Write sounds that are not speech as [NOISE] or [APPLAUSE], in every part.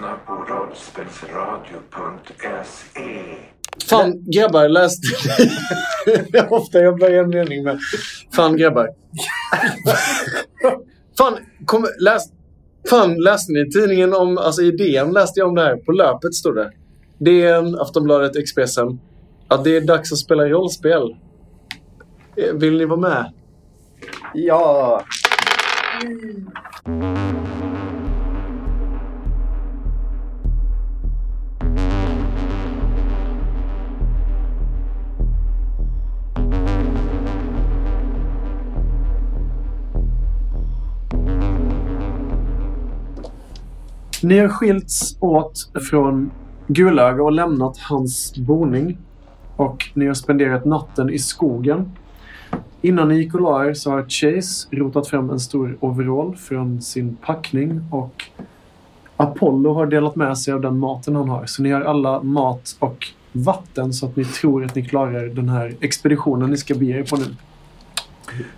lyssnar på rollspelsradio.se. Fan grabbar, läste ni... [LAUGHS] Ofta jag börjar en mening med Fan grabbar. [LAUGHS] Fan, kom, läs... Fan, läste ni tidningen om... Alltså idén läste jag om det här. På löpet stod det. DN, Aftonbladet, Expressen. Att det är dags att spela rollspel. Eh, Vill ni vara med? Ja! Ni har skilts åt från Gulöga och lämnat hans boning. Och ni har spenderat natten i skogen. Innan ni gick och la er så har Chase rotat fram en stor overall från sin packning och Apollo har delat med sig av den maten han har. Så ni har alla mat och vatten så att ni tror att ni klarar den här expeditionen ni ska bege er på nu.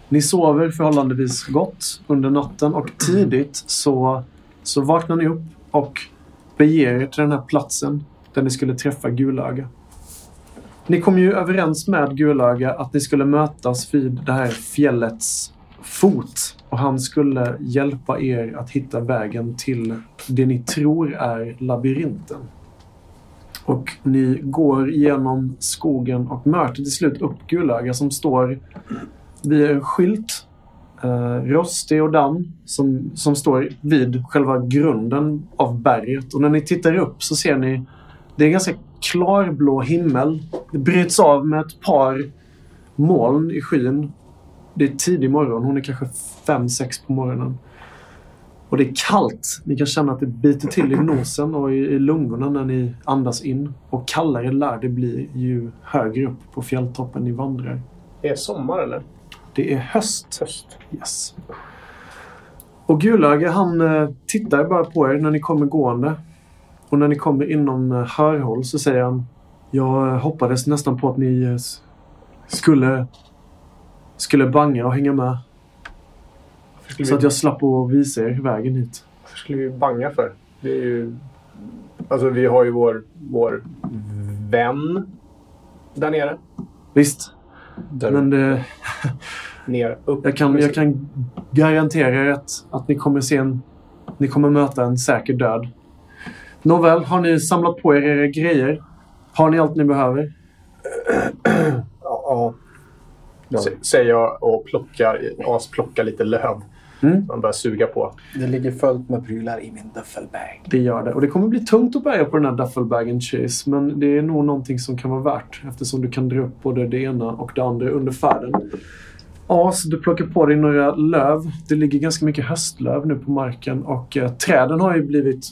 Ni sover förhållandevis gott under natten och tidigt så, så vaknar ni upp och beger er till den här platsen där ni skulle träffa Gulöga. Ni kom ju överens med Gulöga att ni skulle mötas vid det här fjällets fot. Och han skulle hjälpa er att hitta vägen till det ni tror är labyrinten. Och ni går genom skogen och möter till slut upp Gulöga som står vid en skylt. Eh, rostig och damm som, som står vid själva grunden av berget. Och när ni tittar upp så ser ni det är en ganska klarblå himmel. Det bryts av med ett par moln i skyn. Det är tidig morgon. Hon är kanske fem sex på morgonen. Och det är kallt. Ni kan känna att det biter till i nosen och i, i lungorna när ni andas in. Och kallare lär det bli ju högre upp på fjälltoppen ni vandrar. Det är sommar eller? Det är höst. Höst. Yes. Och Gulöga han eh, tittar bara på er när ni kommer gående. Och när ni kommer inom eh, hörhåll så säger han Jag eh, hoppades nästan på att ni skulle skulle banga och hänga med. Så att jag slapp att visa er vägen hit. varför skulle vi banga för? Det är ju... Alltså vi har ju vår, vår vän där nere. Visst, Där men det, Ner, upp. jag, kan, jag kan garantera er att, att ni kommer se en... Ni kommer möta en säker död. Nåväl, har ni samlat på er era grejer? Har ni allt ni behöver? Ja, Ja. säger jag och plockar, as plockar lite löv. Mm. Man börjar suga på. Det ligger fullt med prylar i min duffelbag. Det gör det. Och det kommer bli tungt att bärga på den här duffelbagen Chase. Men det är nog någonting som kan vara värt. Eftersom du kan dra upp både det ena och det andra under färden. As, du plockar på dig några löv. Det ligger ganska mycket höstlöv nu på marken. Och eh, träden har ju blivit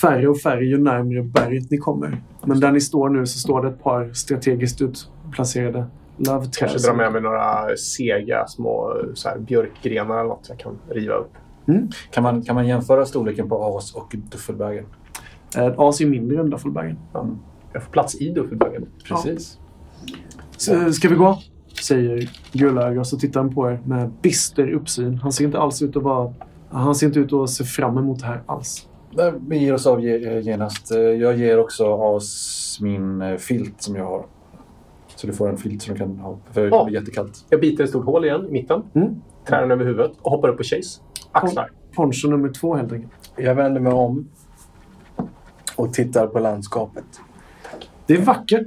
färre och färre ju närmare berget ni kommer. Men där ni står nu så står det ett par strategiskt utplacerade lövträd. Kanske dra med mig några sega små så här, björkgrenar eller något jag kan riva upp. Kan man, kan man jämföra storleken på as och duffelbagen? Eh, As är mindre än duffelbagen. Jag får plats i duffelbagen. Precis. Så, Ska vi gå? Säger Gullöga och så tittar han på er med bister uppsyn. Han ser inte alls ut att vara... Han ser inte ut att se fram emot det här alls. Vi ger oss av ge- genast. Eh, Jag ger också as min eh, filt som jag har. Så du får en filt som du kan ha. För det Ja. blir jättekallt. Jag biter ett stort hål igen i mitten. Mm. Trär den över huvudet och hoppar upp på Chase. Axlar. Poncho nummer två helt enkelt. Jag vänder mig om och tittar på landskapet. Det är vackert.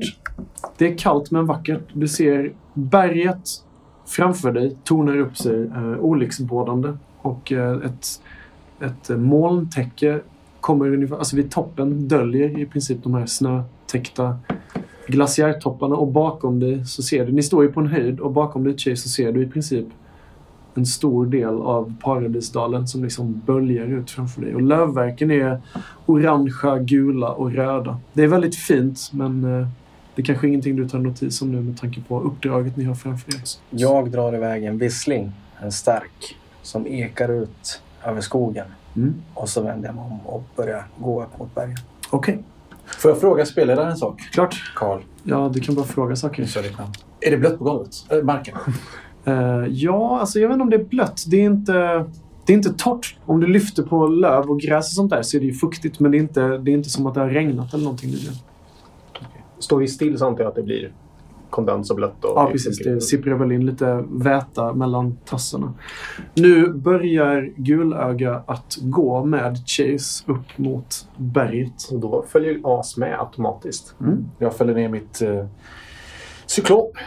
Det är kallt men vackert. Du ser berget framför dig tornar upp sig eh, olycksbådande. Och eh, ett, ett molntäcke kommer ungefär, alltså vid toppen döljer i princip de här snötäckta glaciärtopparna. Och bakom dig så ser du, ni står ju på en höjd och bakom dig Chase så ser du i princip en stor del av Paradisdalen som liksom böljar ut framför dig. Och lövverken är orangea, gula och röda. Det är väldigt fint men eh, det är kanske ingenting du tar notis om nu med tanke på uppdraget ni har framför er. Jag drar iväg en vissling, en stark, som ekar ut över skogen. Mm. Och så vänder jag mig om och börjar gå upp mot berget. Okej, Får jag fråga spelledaren en sak? klart. Karl. Ja, du kan bara fråga saker. Kör ditt namn. Är det blött på golvet? Äh, marken? Eh, ja, alltså jag vet inte om det är blött. Det är inte, Det är inte torrt. Om du lyfter på löv och gräs och sånt där så är det ju fuktigt. Men det är inte, det är inte som att det har regnat eller någonting. Står vi still så antar jag att det blir kondens och blött. Och Ja, precis. Det sipprar väl in lite väta mellan tassarna. Nu börjar Gulöga att gå med Chase upp mot berget. Och då följer As med automatiskt. Jag fäller ner mitt eh, cyklop.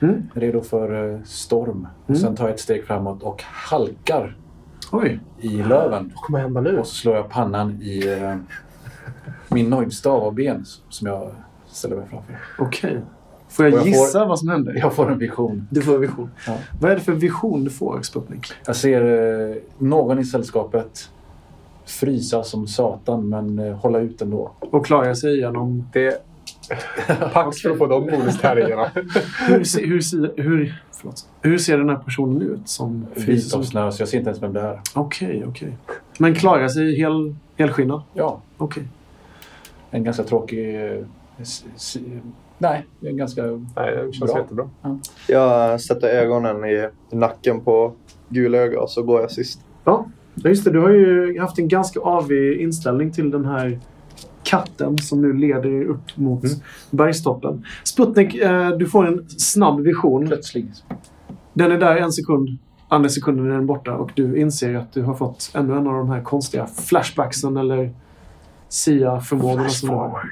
Mm. Redo för eh, storm. Mm. Sen tar jag ett steg framåt och halkar Oj. i löven. Vad kommer hända nu? Och så slår jag pannan i eh, min nöjdstav av ben som jag ställer mig framför. Okej. Får jag, jag får- gissa vad som händer? Jag får en vision. Du får vision. Ja. Vad är det för vision du får, Sputnik? Jag ser eh, någon i sällskapet frysa som satan men eh, hålla ut ändå. Och klara sig igenom... Det... [LAUGHS] Pax för att få de bonustärningarna. [LAUGHS] Hur, hur, hur, förlåt. hur ser den här personen ut? Som Vit av snö så jag ser inte ens vem det är. Okej, okej. Men klarar sig hel, helskinnad? Ja, Okej. en ganska tråkig... nej, en ganska... Nej, det känns Bra. jättebra. Jag sätter ögonen i nacken på gulöga och så går jag sist. Ja, just det. Du har ju haft en ganska avig inställning till den här katten som nu leder er upp mot Mm. bergstoppen. Sputnik, eh, du får en snabb vision. Plötsligt. Den är där en sekund. Andra sekunden är den borta och du inser att du har fått ännu en av de här konstiga flashbacksen eller SIA-förmågorna som du har.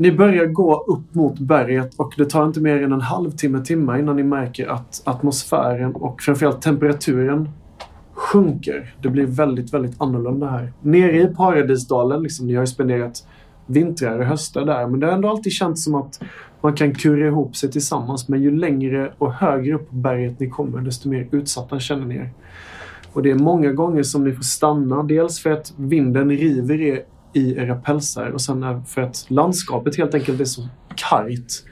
Ni börjar gå upp mot berget och det tar inte mer än en halvtimme, timme innan ni märker att atmosfären och framförallt temperaturen sjunker. Det blir väldigt, väldigt annorlunda här. Nere i Paradisdalen, liksom, ni har ju spenderat vintrar och höstar där, men det har ändå alltid känts som att man kan kurra ihop sig tillsammans. Men ju längre och högre upp på berget ni kommer, desto mer utsatta känner ni er. Och det är många gånger som ni får stanna. Dels för att vinden river er i era pälsar och sen för att landskapet helt enkelt är så kargt.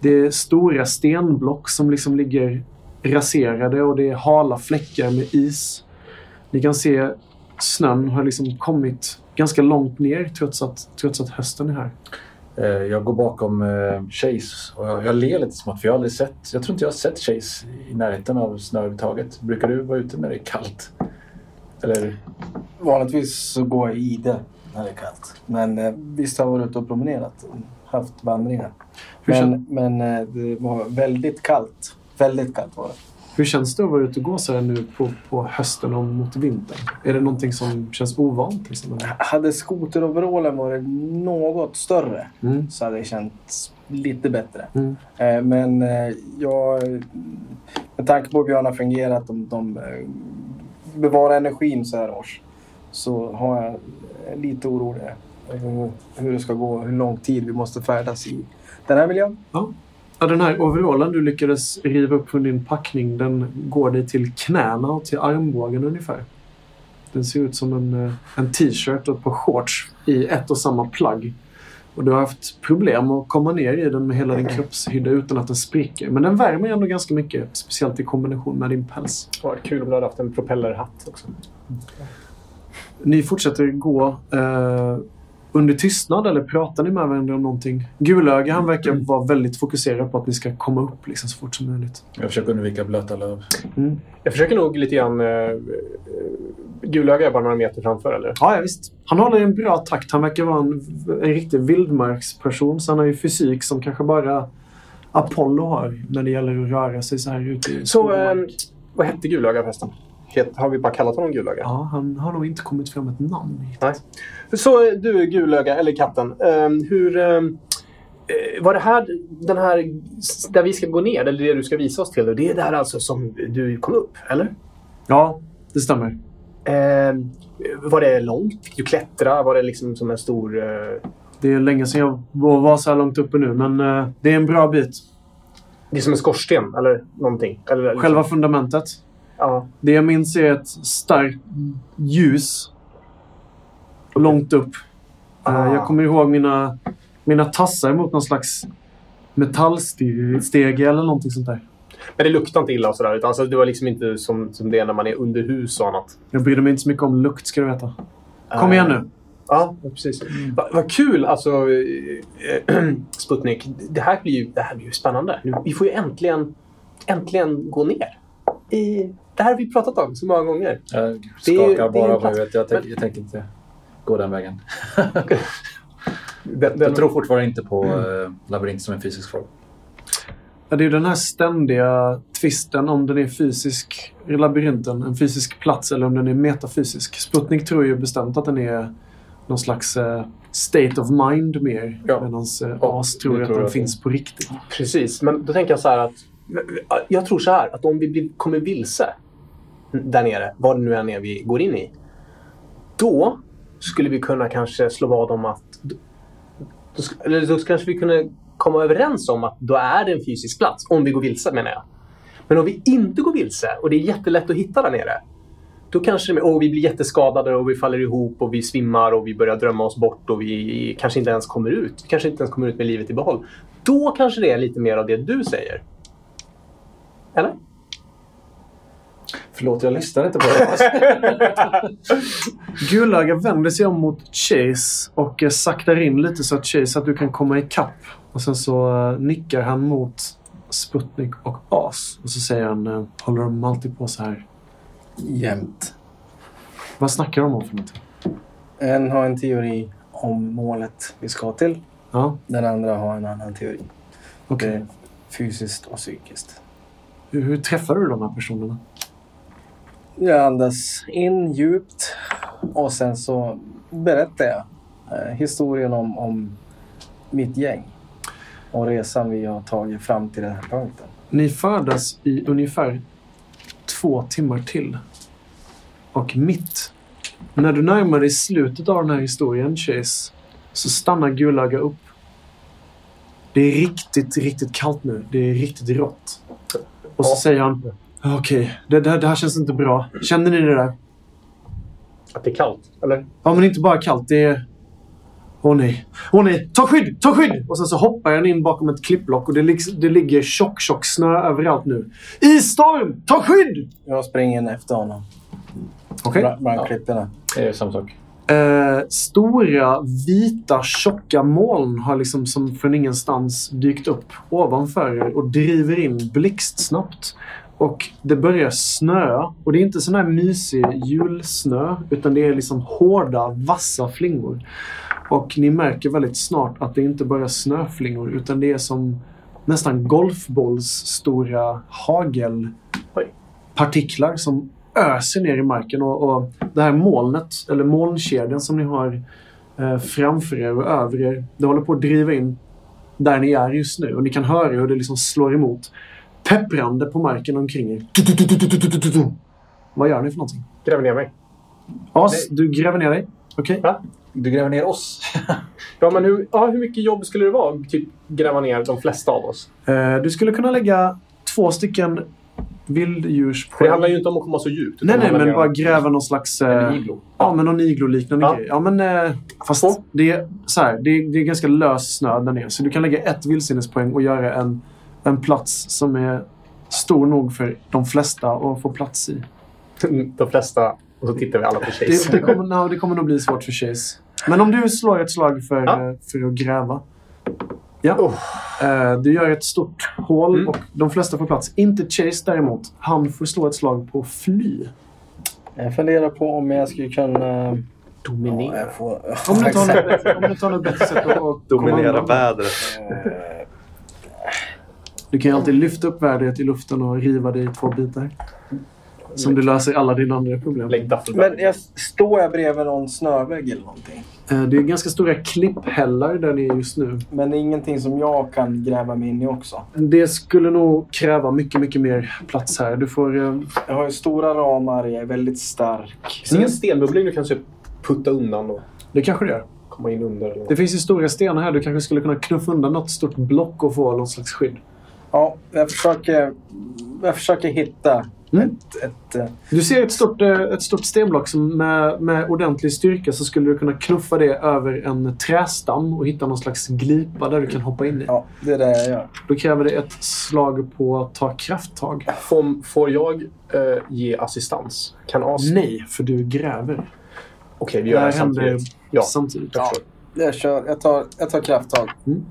Det är stora stenblock som liksom ligger raserade och det är hala fläckar med is. Ni kan se snön har liksom kommit ganska långt ner trots att, trots att hösten är här. Eh, Jag går bakom eh, Chase och jag, jag ler lite smått för jag har aldrig sett... Jag tror inte jag har sett Chase i närheten av snö överhuvudtaget. Brukar du vara ute när det är kallt? Eller? Vanligtvis så går jag i det när det är kallt. Men eh, visst har jag varit ute och promenerat och haft vandringar. Hur, Men, men eh, det var väldigt kallt. Väldigt kallt var det. hur känns det att vara ute och gå så här nu på, på hösten och mot vintern? Är det någonting som känns ovant? Liksom? Hade skoteroverallen varit något större Mm. så hade det känts lite bättre. Mm. Eh, Men eh, jag, med tanke på hur björnar fungerat, de, de eh, bevarar energin så här års, så har jag lite orolig över hur det ska gå, hur lång tid vi måste färdas i den här miljön. Ja, den här overallen du lyckades riva upp från din packning, den går dig till knäna och till armbågen ungefär. Den ser ut som en, eh, en t-shirt och ett par shorts i ett och samma plagg. Och du har haft problem att komma ner i den med hela din kroppshydda utan att den spricker. Men den värmer ändå ganska mycket, speciellt i kombination med din päls. Var kul om du hade haft en propellerhatt också. Ni fortsätter gå eh, under tystnad eller pratar ni med varandra om någonting? Gulöga han verkar vara väldigt fokuserad på att ni ska komma upp liksom, så fort som möjligt. Jag försöker undvika blöta löv. Mm. Jag försöker nog lite grann... Uh, Gulöga är bara några meter framför, eller? Ja, ja, visst. Han håller en bra takt. Han verkar vara en, en riktig vildmarksperson. Så han har ju fysik som kanske bara Apollo har när det gäller att röra sig så här ute i Så, eh, vad hette Gulöga förresten? Het, har vi bara kallat honom Gulöga? Ja, han har nog inte kommit fram ett namn. Nej. Så eh, du, Gulöga, eller katten. ehm, hur... ehm, eh, var det här, den här, där vi ska gå ner, eller det du ska visa oss till, det är där alltså som du kom upp, eller? Ja, det stämmer. Ehm, var det långt? Fick du klättra? Var det liksom som en stor... eh, Det är länge sedan jag var så här långt uppe nu, men det är en bra bit. det är som en skorsten eller någonting? Eller, liksom- Själva fundamentet. Ja. Det jag minns är ett starkt ljus långt upp. Eh, Ah. Jag kommer ihåg mina, mina tassar mot någon slags metallstege eller någonting sånt där. Men det luktar inte illa och sådär. Utan alltså, det var liksom inte som, som det är när man är under hus och annat. Jag brydde mig inte så mycket om lukt, ska du veta. Kom igen nu. Ja, precis. Vad vad kul! Alltså, eh, [CLEARS THROAT] Sputnik. Det här blir ju, det här blir ju spännande. Nu, vi får ju äntligen, äntligen gå ner i det här har vi pratat om så många gånger. Jag Det skakar det bara på huvudet. Jag, tänk, Men- jag tänker inte gå den vägen. Den, den, Jag tror fortfarande inte på Mm. labyrint som en fysisk form. Ja, det är den här ständiga tvisten om den är fysisk, labyrinten, en fysisk plats eller om den är metafysisk. Sputnik tror ju bestämt att den är någon slags eh, state of mind mer. Ja. Medan eh, Ja, As tror det att den jag finns på riktigt. Precis, men då tänker jag så här att... Jag tror så här att om vi kommer vilse där nere, vad det nu än är vi går in i. Då skulle vi kunna kanske slå vad om att... Då, eller då kanske vi kunde komma överens om att då är det en fysisk plats. Om vi går vilse menar jag. Men om vi inte går vilse och det är jättelätt att hitta där nere. Då kanske det, och vi blir jätteskadade och vi faller ihop och vi svimmar och vi börjar drömma oss bort och vi kanske inte ens kommer ut. Vi kanske inte ens kommer ut med livet i behåll. Då kanske det är lite mer av det du säger. Eller? Förlåt, jag lyssnar inte på det. [LAUGHS] Gulöga vänder sig om mot Chase och eh, saktar in lite så att Chase att du kan komma ikapp. Och sen så eh, nickar han mot Sputnik och As. Och så säger han, eh, håller de alltid på så här? Jämt. Vad snackar de om för någonting? En har en teori om målet vi ska till. Ja, Den andra har en annan teori. är fysiskt och psykiskt. Hur, hur träffar du de här personerna? Jag andas in djupt och sen så berättar jag eh, historien om, om mitt gäng och resan vi har tagit fram till den här punkten. Ni färdas i ungefär två timmar till. Och mitt, när du närmar dig slutet av den här historien, Chase, så stannar Gulaga upp. Det är riktigt, riktigt kallt nu. Det är riktigt rått. Och så Ja. säger han, okej, det, det, här- det här känns inte bra. Känner ni det där? Att det är kallt, eller? Ja, men inte bara kallt. Det är... Åh nej. Åh nej. Ta skydd! Ta skydd! Och sen så hoppar jag in bakom ett klippblock och det, det ligger tjock, tjock snö överallt nu. Isstorm! Ta skydd! Jag springer in efter honom. Okej. Bland, bland Ja. klipporna. Det är samma sak. Eh, stora, vita, tjocka moln har liksom som från ingenstans dykt upp ovanför er och driver in blixtsnabbt. Och det börjar snöa. Och det är inte sån här mysig julsnö, utan det är liksom hårda, vassa flingor. Och ni märker väldigt snart att det inte bara är snöflingor, utan det är som nästan golfbollsstora hagelpartiklar som öser ner i marken. Och, och det här molnet, eller molnkedjan som ni har eh, framför er och över er, det håller på att driva in där ni är just nu. Och ni kan höra hur det liksom slår emot pepprande på marken omkring er. Vad gör ni för någonting? Gräver ner mig. As, du gräver ner dig? Okej. Okay. Du gräver ner oss. ja, men hur, ja, hur mycket jobb skulle det vara typ gräva ner de flesta av oss? Eh, du skulle kunna lägga två stycken vilddjurspoäng. Det handlar ju inte om att komma så djupt. Nej, nej, men bara gräva någon slags... Eh, en iglo. Ja, men någon iglo-liknande ja. grej. Ja, men... Eh, fast det är, så här, det, är, det är ganska lös snö där nere. Så du kan lägga ett vildsinnespoäng och göra en en plats som är stor nog för de flesta att få plats i. [LAUGHS] De flesta. Och så tittar vi alla på Chase. Det, det, kommer, no, det kommer nog bli svårt för Chase. Men om du slår ett slag för, Ja. eh, för att gräva. Ja. Oh. Eh, du gör ett stort hål Mm. och de flesta får plats. Inte Chase däremot. Han får slå ett slag på fly. Jag funderar på om jag skulle kunna... Ja, Dominera. jag får... Om du tar något, [LAUGHS] om du tar något bättre sätt att Dominera vädret. Du kan ju alltid lyfta upp värdet i luften och riva det i två bitar. Som du löser alla dina andra problem. Men jag, står jag bredvid någon snövägg eller någonting? Eh, Det är ganska stora klipphällar där ni är just nu. Men det är ingenting som jag kan gräva mig in i också. Det skulle nog kräva mycket, mycket mer plats här. Du får... eh, Jag har ju stora ramar, jag är väldigt stark. Finns det ingen stenbubbling du kan typ putta undan och Det kanske det gör. komma in under? Eller? Det finns ju stora stenar här. Du kanske skulle kunna knuffa undan något stort block och få någon slags skydd. Ja, jag försöker, jag försöker hitta Mm. ett... ett eh, Du ser ett stort, eh, ett stort stenblock som med, med ordentlig styrka så skulle du kunna knuffa det över en trästam och hitta någon slags glipa där du kan hoppa in i. ja, det är det jag gör. Då kräver det ett slag på att ta krafttag. Får, får jag eh, ge assistans? Kan As... Nej, för du gräver. Okej, vi gör det händer samtidigt. Ja, samtidigt. jag förstår. Jag, kör, jag, tar, jag tar krafttag. Mm.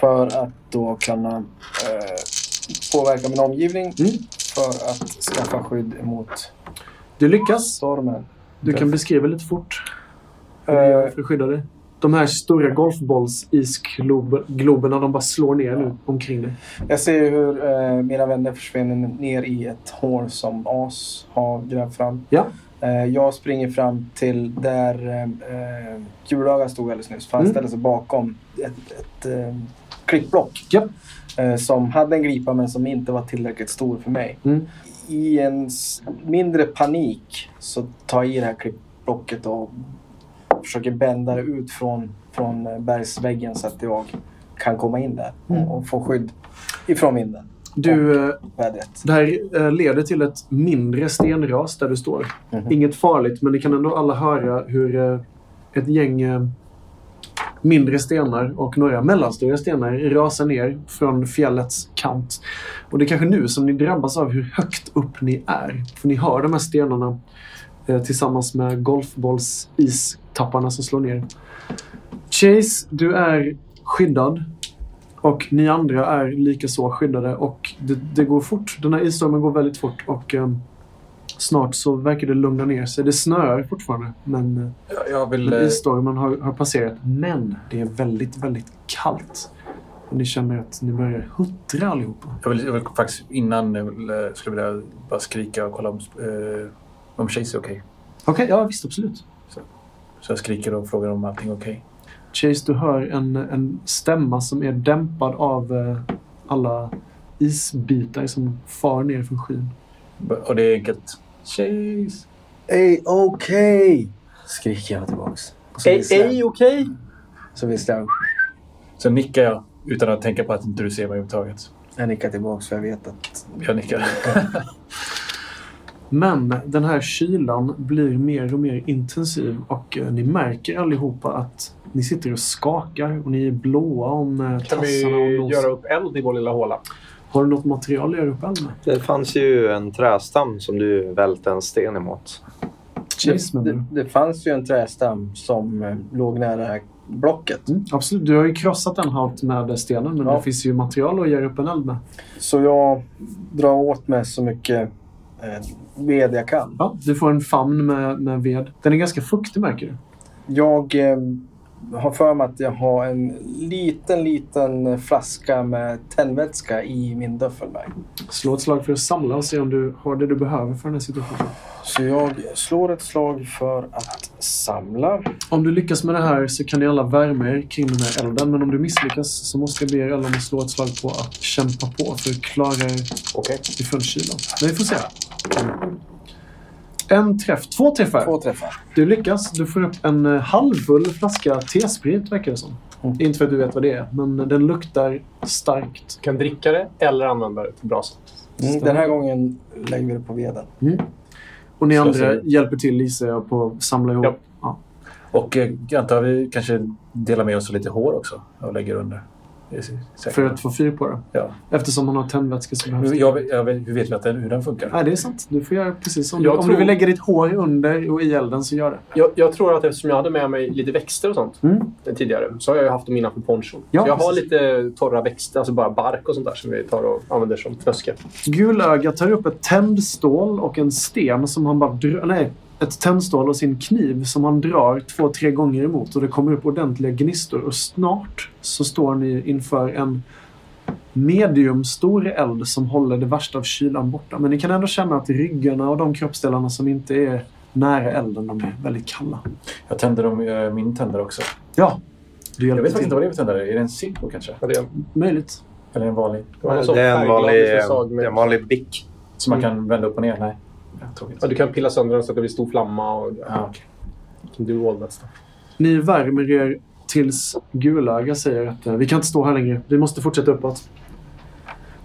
För att då kunna eh, påverka min omgivning. Mm. för att skaffa skydd mot Du lyckas. stormen. Du kan beskriva lite fort hur du Eh, gör för att skydda dig. De här stora golfbolls-isgloberna, de bara slår ner nu omkring dig. Jag ser hur eh, mina vänner försvinner ner i ett hål som As har grävt fram. Ja. Eh, jag springer fram till där eh, Kulöga stod alldeles nyss. För han ställde sig bakom ett, ett eh, klippblock. Japp. Eh, som hade en glipa men som inte var tillräckligt stor för mig. Mm. I en mindre panik så tar jag i det här klippblocket och försöker bända det ut från, från eh, bergsväggen så att jag kan komma in där Mm. och, och få skydd ifrån vinden. Du, eh, det här eh, leder till ett mindre stenras där du står. Mhm. Inget farligt, men ni kan ändå alla höra hur eh, ett gäng mindre stenar och några mellanstora stenar rasar ner från fjällets kant. Och det är kanske nu som ni drabbas av hur högt upp ni är. För ni hör de här stenarna eh, tillsammans med golfbolls-istapparna som slår ner. Chase, du är skyddad. Och ni andra är lika så skyddade och det, det går fort. Den här isstormen går väldigt fort och eh, snart så verkar det lugna ner sig. Det snöar fortfarande men, eh, Jag, vill... men eh, isstormen har, har passerat. Men det är väldigt, väldigt kallt. Och ni känner att ni börjar huttra allihopa. Jag vill, jag vill faktiskt innan jag vill, eh, skulle vilja bara skrika och kolla om, eh, om Chase är okej. Okej, ja visst absolut. Så jag skriker och frågar om allting är okej. Chase, du hör en, en stämma som är dämpad av eh, alla isbitar som far ner från skyn. Och det är enkelt. Chase! Ey, okej! Skriker jag tillbaks. Ej, okej? Så visslar jag. Så nickar jag utan att tänka på att inte du ser mig överhuvudtaget. Jag nickar tillbaks för jag vet att... Jag nickar. [LAUGHS] Men den här kylan blir mer och mer intensiv och eh, ni märker allihopa att ni sitter och skakar och ni är blåa om eh, Kan vi tassarna och nosen. göra upp eld i vår lilla håla? Har du något material att göra upp eld med? Det fanns ju en trästam som du välte en sten emot. Chase menar det, du? det fanns ju en trästam som eh, låg nära det här blocket. Mm, absolut, du har ju krossat den halvt med stenen men Ja. det finns ju material att göra upp en eld med. Så jag drar åt mig så mycket ved jag kan. Ja, du får en famn med, med ved. Den är ganska fuktig märker du. Jag eh, har för mig att jag har en liten, liten flaska med tändvätska i min duffelbag. Slå ett slag för att samla och se om du har det du behöver för den här situationen. Så jag slår ett slag för att samla. Om du lyckas med det här så kan ni alla värma er kring den här elden. Men om du misslyckas så måste jag be er alla om att slå ett slag på att kämpa på för att klara er Okej. ifrån kylan. Men vi får se. En träff. Två träffar. Två träffar. Du lyckas. Du får upp en eh, halvfull flaska T-sprit verkar det som. Mm. Inte för att du vet vad det är, men den luktar starkt. Kan dricka det eller använda det till brasan. Mm, den här gången lägger vi det på veden. Och ni andra hjälper till jag på att samla ihop. Ja. Ja. Och eh, jag antar vi kanske delar med oss av lite hår också och lägger under. Säkert. För att få fyr på det. Ja. Eftersom man har tändvätska så behövs Hur, det. jag, jag, hur vet vi att den, hur den funkar? Nej, det är sant. Du får göra precis som du. Jag Om tror- du vill lägga ditt hår under och i elden så gör det. Jag, jag tror att eftersom jag hade med mig lite växter och sånt Mm. tidigare så har jag haft dem innanför ponchon. Ja, så jag har precis. lite torra växter, alltså bara bark och sånt där som vi tar och använder som fnöske. Gulöga tar upp ett tändstål och en sten som han bara. Nej, ett tändstål och sin kniv som han drar två, tre gånger emot och det kommer upp ordentliga gnistor och snart så står ni inför en mediumstor eld som håller det värsta av kylan borta. Men ni kan ändå känna att ryggarna och de kroppsdelarna som inte är nära elden, de är väldigt kalla. Jag tänder dem, eh, min tändare också. Ja, du Jag vet faktiskt inte vad det är för tändare. Är det en Zippo kanske? Ja, det, Möjligt. Eller en vanlig? det är en vanlig, det är en vanlig bick. Som man kan vända upp och ner? Nej. Ja, du kan pilla sönder den så att det blir stor flamma och Ja, can do all that stuff. Ni värmer er tills Gulöga säger att eh, vi kan inte stå här längre. Vi måste fortsätta uppåt.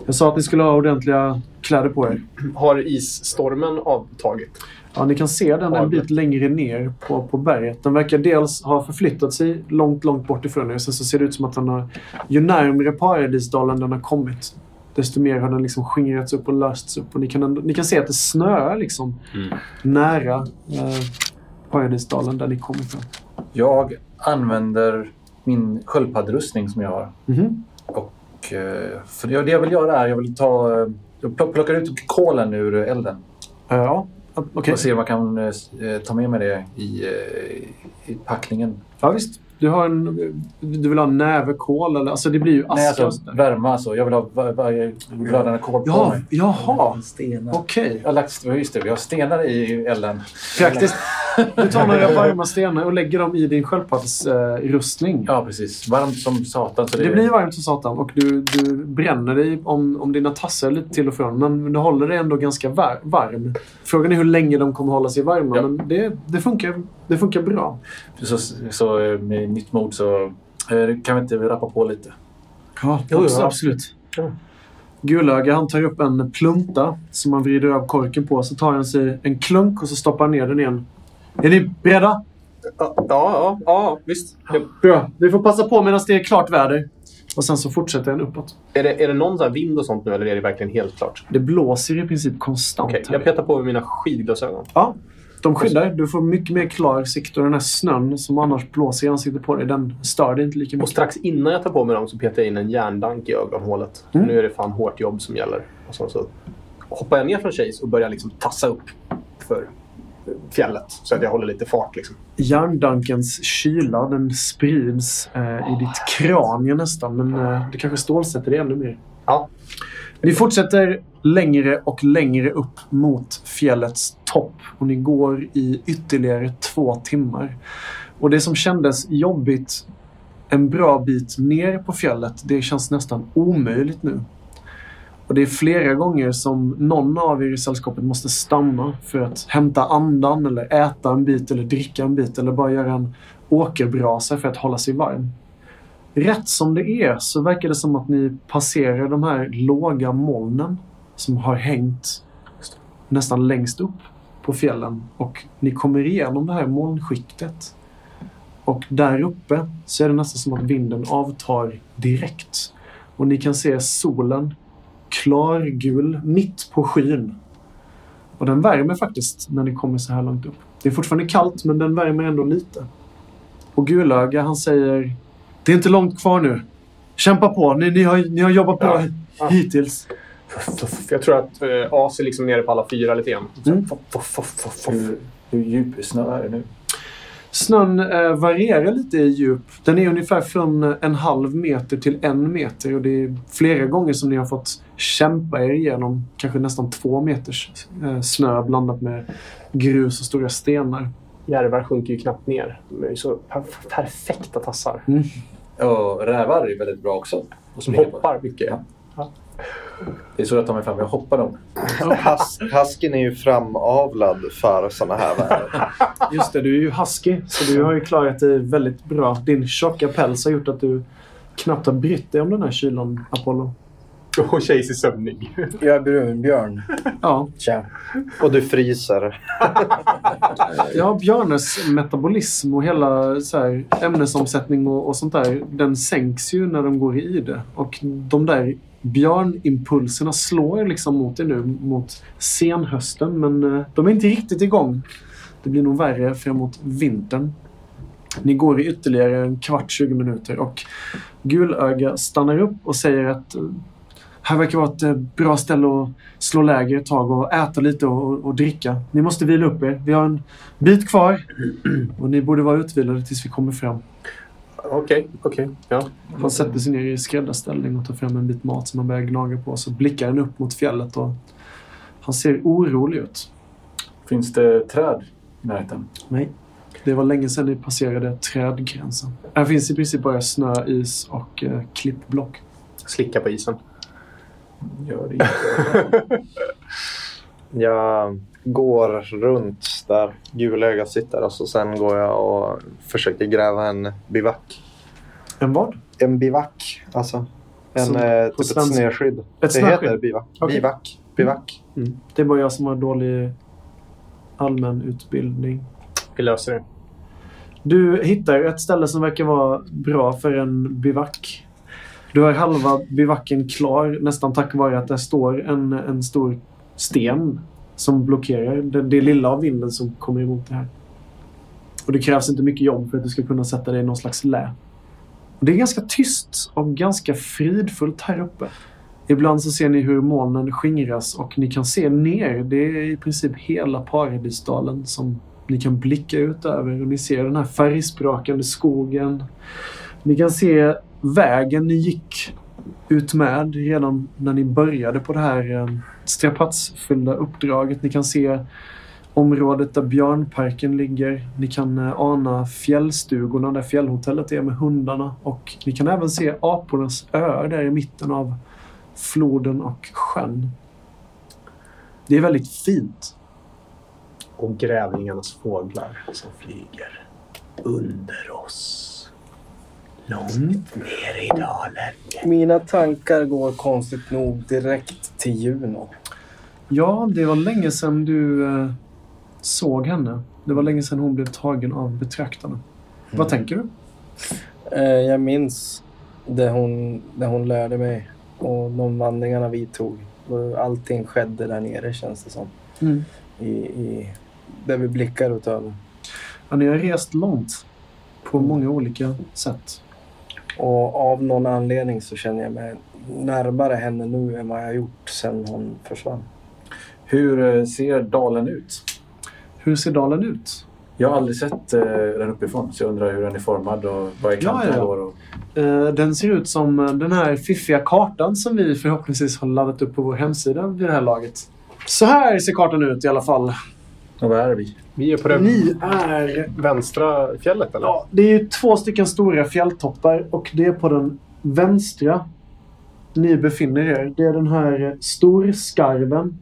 Jag sa att ni skulle ha ordentliga kläder på er. Har isstormen avtagit? Ja, ni kan se den en bit längre ner på, på berget. Den verkar dels ha förflyttat sig långt, långt bort ifrån er. Sen så ser det ut som att den har... Ju närmare Paradisdalen den har kommit, desto mer har den liksom skingrats upp och lösts upp. Och ni kan, ändå, ni kan se att det snöar liksom nära eh, Paradisdalen där ni kommer ifrån. Jag använder min sköldpaddrustning som jag har. Mhm. Och, eh, för det det jag vill göra är jag vill ta eh, Jag plockar ut kolen ur elden. Eh, Ja, okej. Och ser om jag kan eh, ta med mig det i, i packningen. Ja, visst. Du, har en, du vill ha en näve kol eller? Alltså det blir ju aska. Nej, och alltså värma alltså. Jag vill ha glödande kol på Ja, mig. jaha. Stenar. Okej. Jag har lagt, ja, just det, vi har stenar i elden. Praktiskt. [LAUGHS] Du tar några [LAUGHS] varma stenar och lägger dem i din sköldpaddsrustning. Ja, precis. Varmt som satan. Så det, Det blir varmt som satan och du, du bränner dig om, om dina tassar lite till och från. Men du håller dig ändå ganska var, varm. Frågan är hur länge de kommer hålla sig varma. Ja. Men det, det, funkar, det funkar bra. Så, så eh, med nytt mod så eh, kan vi inte rappa på lite. Ja, Jo, jo, absolut. Ja. Gulöga han tar upp en plunta som han vrider av korken på. Så tar han sig en klunk och så stoppar han ner den igen. Är ni beredda? Ja, ja, ja visst. Bra. Vi får passa på medan det är klart väder. Och sen så fortsätter den uppåt. Är det, är det någon så här vind och sånt nu eller är det verkligen helt klart? Det blåser i princip konstant. Här. jag petar på med mina skidglasögon. Ja, de skyddar. Du får mycket mer klar sikt och den här snön som annars blåser i ansiktet på dig, den stör dig inte lika Och mycket. strax innan jag tar på mig dem så petar jag in en järndank i ögonhålet. Mm. Nu är det fan hårt jobb som gäller. Och så hoppar jag ner från Chase och börjar liksom tassa upp för fjället. Så att jag håller lite fart liksom. Järndankens kyla den sprids eh, i ditt kranie nästan, men eh, det kanske stålsätter dig ännu mer. Ja. Ni fortsätter längre och längre upp mot fjällets topp och ni går i ytterligare två timmar. Och det som kändes jobbigt en bra bit ner på fjället, det känns nästan omöjligt nu. Och det är flera gånger som någon av er i sällskapet måste stanna för att hämta andan eller äta en bit eller dricka en bit eller bara göra en åkerbrasa för att hålla sig varm. Rätt som det är så verkar det som att ni passerar de här låga molnen som har hängt nästan längst upp på fjällen och ni kommer igenom det här molnskiktet. Och där uppe så är det nästan som att vinden avtar direkt. Och ni kan se solen klargul mitt på skyn. Och den värmer faktiskt när ni kommer så här långt upp. Det är fortfarande kallt men den värmer ändå lite. Och Gulöga han säger Det är inte långt kvar nu. Kämpa på. Ni, ni, har, ni har jobbat bra Ja. [LAUGHS] hittills. Jag tror att eh, As är liksom nere på alla fyra lite grann. Mm. Hur, hur djup är det nu? Snön eh, varierar lite i djup. Den är ungefär från en halv meter till en meter. Och det är flera gånger som ni har fått kämpa er igenom kanske nästan två meters eh, snö blandat med grus och stora stenar. Järvar sjunker ju knappt ner. De är ju så per perfekta tassar. Och rävar är väldigt bra också. Och Som hoppar mycket. Ja. Det är så jag tar mig fram. Jag hoppar dem. Hus Husken är ju framavlad för såna här väder. [LAUGHS] Just det, du är ju husky. Så du har ju klarat dig väldigt bra. Din tjocka päls har gjort att du knappt har brytt dig om den här kylan, Apollo. Och Chase är sömnig. Jag är brunbjörn. Ja, Tja. Och du fryser. [LAUGHS] ja björnens metabolism och hela så här, ämnesomsättning och, och sånt där, den sänks ju när de går i ide. Och de där björnimpulserna slår liksom mot dig nu mot senhösten, men eh, de är inte riktigt igång. Det blir nog värre framåt vintern. Ni går i ytterligare en kvart, 20 minuter och Gulöga stannar upp och säger att eh, här verkar vara ett eh, bra ställe att slå läger ett tag och äta lite och, och dricka. Ni måste vila upp er. Vi har en bit kvar och ni borde vara utvilade tills vi kommer fram. Okej, okej. Ja. Han sätter sig ner i skräddarställning och tar fram en bit mat som han börjar gnaga på. Så blickar han upp mot fjället och han ser orolig ut. Finns det träd i närheten? Nej. Det var länge sedan ni passerade trädgränsen. Här finns i princip bara snö, is och eh, klippblock. Slicka på isen. Gör det inte. [LAUGHS] Jag går runt där gulögat sitter och så sen går jag och försöker gräva en bivack. En vad? En bivack, alltså. En, Som eh, på typ ett snöskydd. Ett det snöskydd? heter bivack. Okej. Bivack. Bivack. Mm. Det är bara jag som har dålig allmän utbildning. Vi löser det. Du hittar ett ställe som verkar vara bra för en bivack. Du har halva bivacken klar nästan tack vare att det står en, en stor sten som blockerar det, det lilla av vinden som kommer emot det här. Och det krävs inte mycket jobb för att du ska kunna sätta dig i någon slags lä. Och det är ganska tyst och ganska fridfullt här uppe. Ibland så ser ni hur molnen skingras och ni kan se ner. Det är i princip hela Paradisdalen som ni kan blicka ut över. Och ni ser den här färgsprakande skogen. Ni kan se vägen ni gick utmed redan när ni började på det här eh, strapatsfyllda uppdraget. Ni kan se området där björnparken ligger. Ni kan eh, ana fjällstugorna där fjällhotellet är med hundarna. Och ni kan även se apornas öar där i mitten av floden och sjön. Det är väldigt fint. Och grävlingarnas fåglar som flyger under oss. Långt ner i dalen. Mina tankar går konstigt nog direkt till Juno. Ja, det var länge sedan du eh, såg henne. Det var länge sedan hon blev tagen av betraktarna. Vad tänker du? Eh, jag minns det hon, det hon lärde mig och de vandringarna vi tog. Allting skedde där nere känns det som. Mm. I, i, där vi blickar åt över. Ja, ni har rest långt på många olika sätt. Och av någon anledning så känner jag mig närmare henne nu än vad jag gjort sedan hon försvann. Hur eh, ser dalen ut? Hur ser dalen ut? Jag har aldrig sett eh, den uppifrån så jag undrar hur den är formad och vad är Ja, kanterna ja. går. Och... Eh, Den ser ut som eh, den här fiffiga kartan som vi förhoppningsvis har laddat upp på vår hemsida vid det här laget. Så här ser kartan ut i alla fall. Och vad är vi? Vi är på det Ni är... vänstra fjället eller? Ja, det är ju två stycken stora fjälltoppar och det är på den vänstra ni befinner er. Det är den här storskarven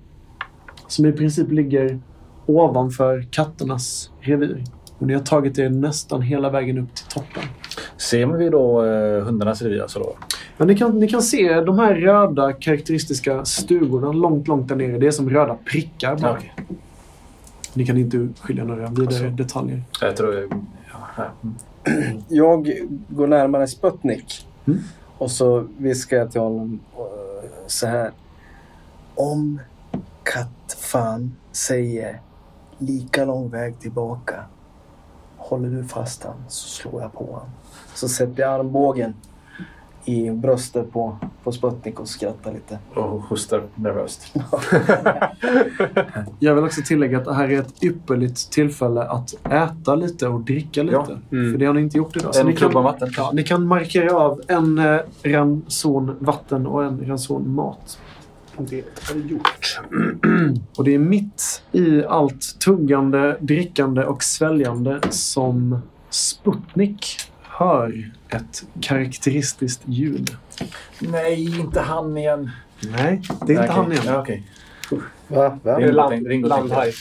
som i princip ligger ovanför katternas revir. Och ni har tagit er nästan hela vägen upp till toppen. Ser vi då eh, hundarnas revir alltså då? Ja, ni, kan, ni kan se de här röda karaktäristiska stugorna långt, långt där nere. Det är som röda prickar bara. Ja. Ni kan inte skilja några vidare Alltså. detaljer. Jag tror... Ja, ja. Mm. Jag går närmare Sputnik. Mm. Och så viskar jag till honom eh, så här. Om kattfan säger lika lång väg tillbaka. Håller du fast han så slår jag på han. Så sätter jag armbågen i bröstet på, på Sputnik och skrattar lite. Och hostar nervöst. [LAUGHS] Jag vill också tillägga att det här är ett ypperligt tillfälle att äta lite och dricka lite. Ja. Mm. För det har ni inte gjort idag. Så En ni kan, vatten. ja, ni kan markera av en eh, ranson vatten och en ranson mat. Det har vi gjort. [CLEARS THROAT] Och det är mitt i allt tuggande, drickande och sväljande som Sputnik hör ett karaktäristiskt ljud. Nej, inte han igen. Nej, det är inte han igen. Ja, okej. Va? Va? Det är land, Ring landhaj.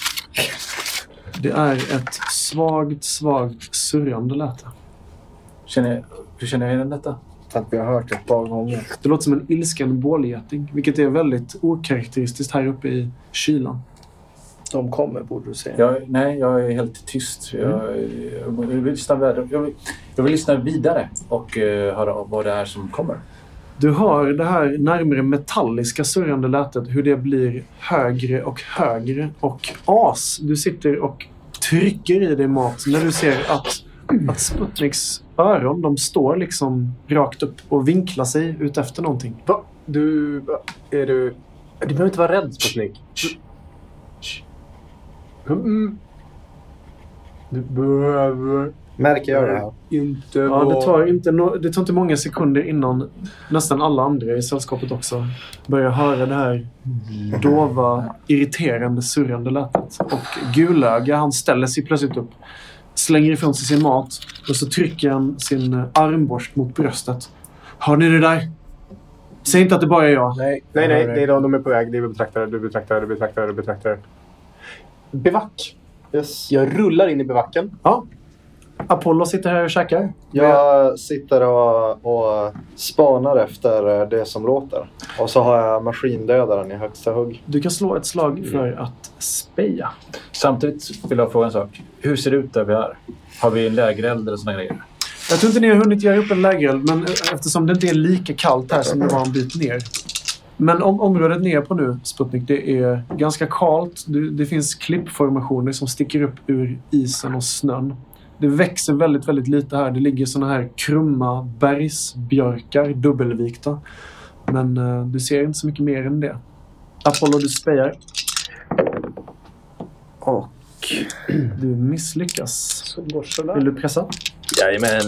Det är ett svagt, svagt surrande läte. Känner, hur känner jag igen detta? Att vi har hört det ett par gånger. Det låter som en ilsken bålgeting, vilket är väldigt okaraktäristiskt här uppe i kylan. De kommer borde du säga. Jag, nej, jag är helt tyst. Jag, jag, vill, lyssna, vidare- jag, vill, jag vill lyssna vidare och eh, höra vad det är som kommer. Du hör det här närmare metalliska surrande lätet, hur det blir högre och högre. Och as, du sitter och trycker i dig mat när du ser att, att Sputniks öron, de står liksom rakt upp och vinklar sig ut efter någonting. Va? Du... Är du... Du behöver inte vara rädd, Sputnik. Mm. Du behöver Märker jag det här? inte Ja, vara... det tar, inte no- det tar inte många sekunder innan nästan alla andra i sällskapet också börjar höra det här dova, irriterande, surrande lätet. Och Gulöga, han ställer sig plötsligt upp, slänger ifrån sig sin mat och så trycker han sin armborst mot bröstet. Hör ni det där? Säg inte att det bara är jag. Nej, Nej, nej, det är de, de är på väg. Det är betraktare, du betraktar, du betraktar, du betraktar. Bevack. Yes. Jag rullar in i bevacken. Ja. Apollo sitter här och käkar. Jag sitter och, och spanar efter det som låter. Och så har jag maskindödaren i högsta hugg. Du kan slå ett slag för att speja. Samtidigt vill jag fråga en sak. Hur ser det ut där vi är? Har vi en lägereld eller såna grejer? Jag tror inte ni har hunnit göra upp en lägereld, men eftersom det inte är lika kallt här som det var en bit ner. Men om, området ner på nu, Sputnik, det är ganska kalt. Det, det finns klippformationer som sticker upp ur isen och snön. Det växer väldigt, väldigt lite här. Det ligger såna här krumma bergsbjörkar, dubbelvikta. Men eh, du ser inte så mycket mer än det. Apollo, du spejar. Och du misslyckas. Vill du pressa? Jajamän.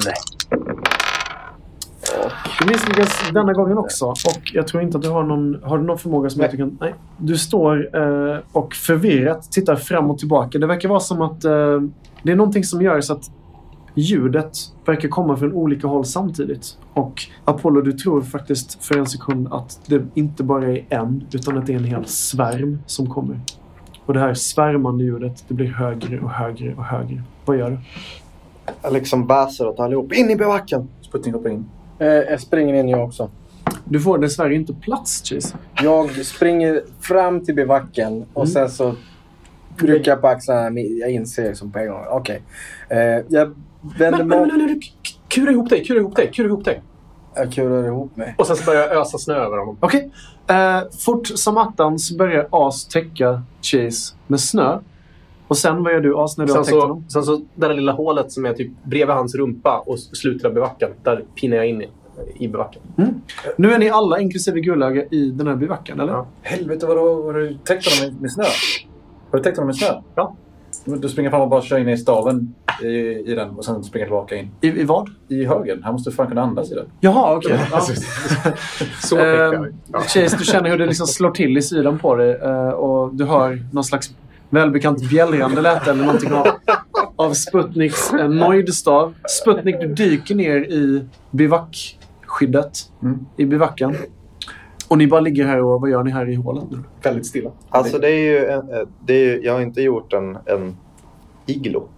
Du misslyckas denna gången också. Och jag tror inte att du har någon... Har du någon förmåga som Nej. du kan... Nej. Du står eh, och förvirrat tittar fram och tillbaka. Det verkar vara som att eh, det är någonting som gör så att ljudet verkar komma från olika håll samtidigt. Och Apollo, du tror faktiskt för en sekund att det inte bara är en, utan att det är en hel svärm som kommer. Och det här svärmande ljudet, det blir högre och högre och högre. Vad gör du? Jag liksom bäsar åt allihop. In i bivacken! Sputnik hoppar in. Eh, jag springer in jag också. Du får dessvärre inte plats, Chase. Jag springer fram till bivacken och Mm. sen så rycker jag på axlarna. Jag inser som på en gång. Okej. Eh, jag vänder Men, mig men, om. men, men, kura ihop dig, kura ihop dig, kura ihop dig. Jag kurar ihop mig. Och sen så börjar jag ösa snö över honom. Okej. Eh, fort som attan så börjar As täcka Chase med snö. Och sen vad gör du As när du har Sen täckt så, honom? sen så det där lilla hålet som är typ bredvid hans rumpa och slutar av bivacken. Där pinar jag in i, i bivacken. Nu är ni alla, inklusive Gullöga, i den här bivacken, eller? Ja. Helvete, vadå? Har du täckt honom med, med snö? Har du täckt honom med snö? Ja. Du springer fram och bara kör in i staven i, i den och sen springer tillbaka in. I, I vad? I högen. Han måste fan kunna andas i den. Jaha, okej. Ja. [LAUGHS] Så. Ehm, Ja. Chase, du känner hur det liksom slår till i sidan på dig eh, och du hör någon slags välbekant bjällrande läte eller någonting av, av Sputniks uh, nojdstav. Sputnik, du dyker ner i bivackskyddet Mm. i bivacken. Och ni bara ligger här och vad gör ni här i hålet nu? Väldigt stilla. Alltså det är ju... En, eh, det är ju jag har inte gjort en, en iglo.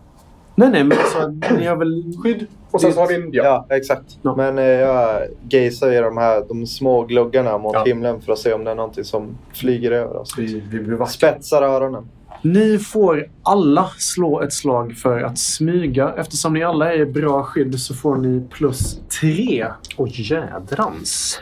Nej, nej, men alltså, ni har väl... Skydd. Och sen så har vi en... Ja, exakt. Ja. Men eh, jag gazer i de här de små gluggarna mot Ja. himlen för att se om det är någonting som flyger över oss. Vi, vi. Spetsar öronen. Ni får alla slå ett slag för att smyga. Eftersom ni alla är i bra skydd så får ni plus tre. Åh jädrans.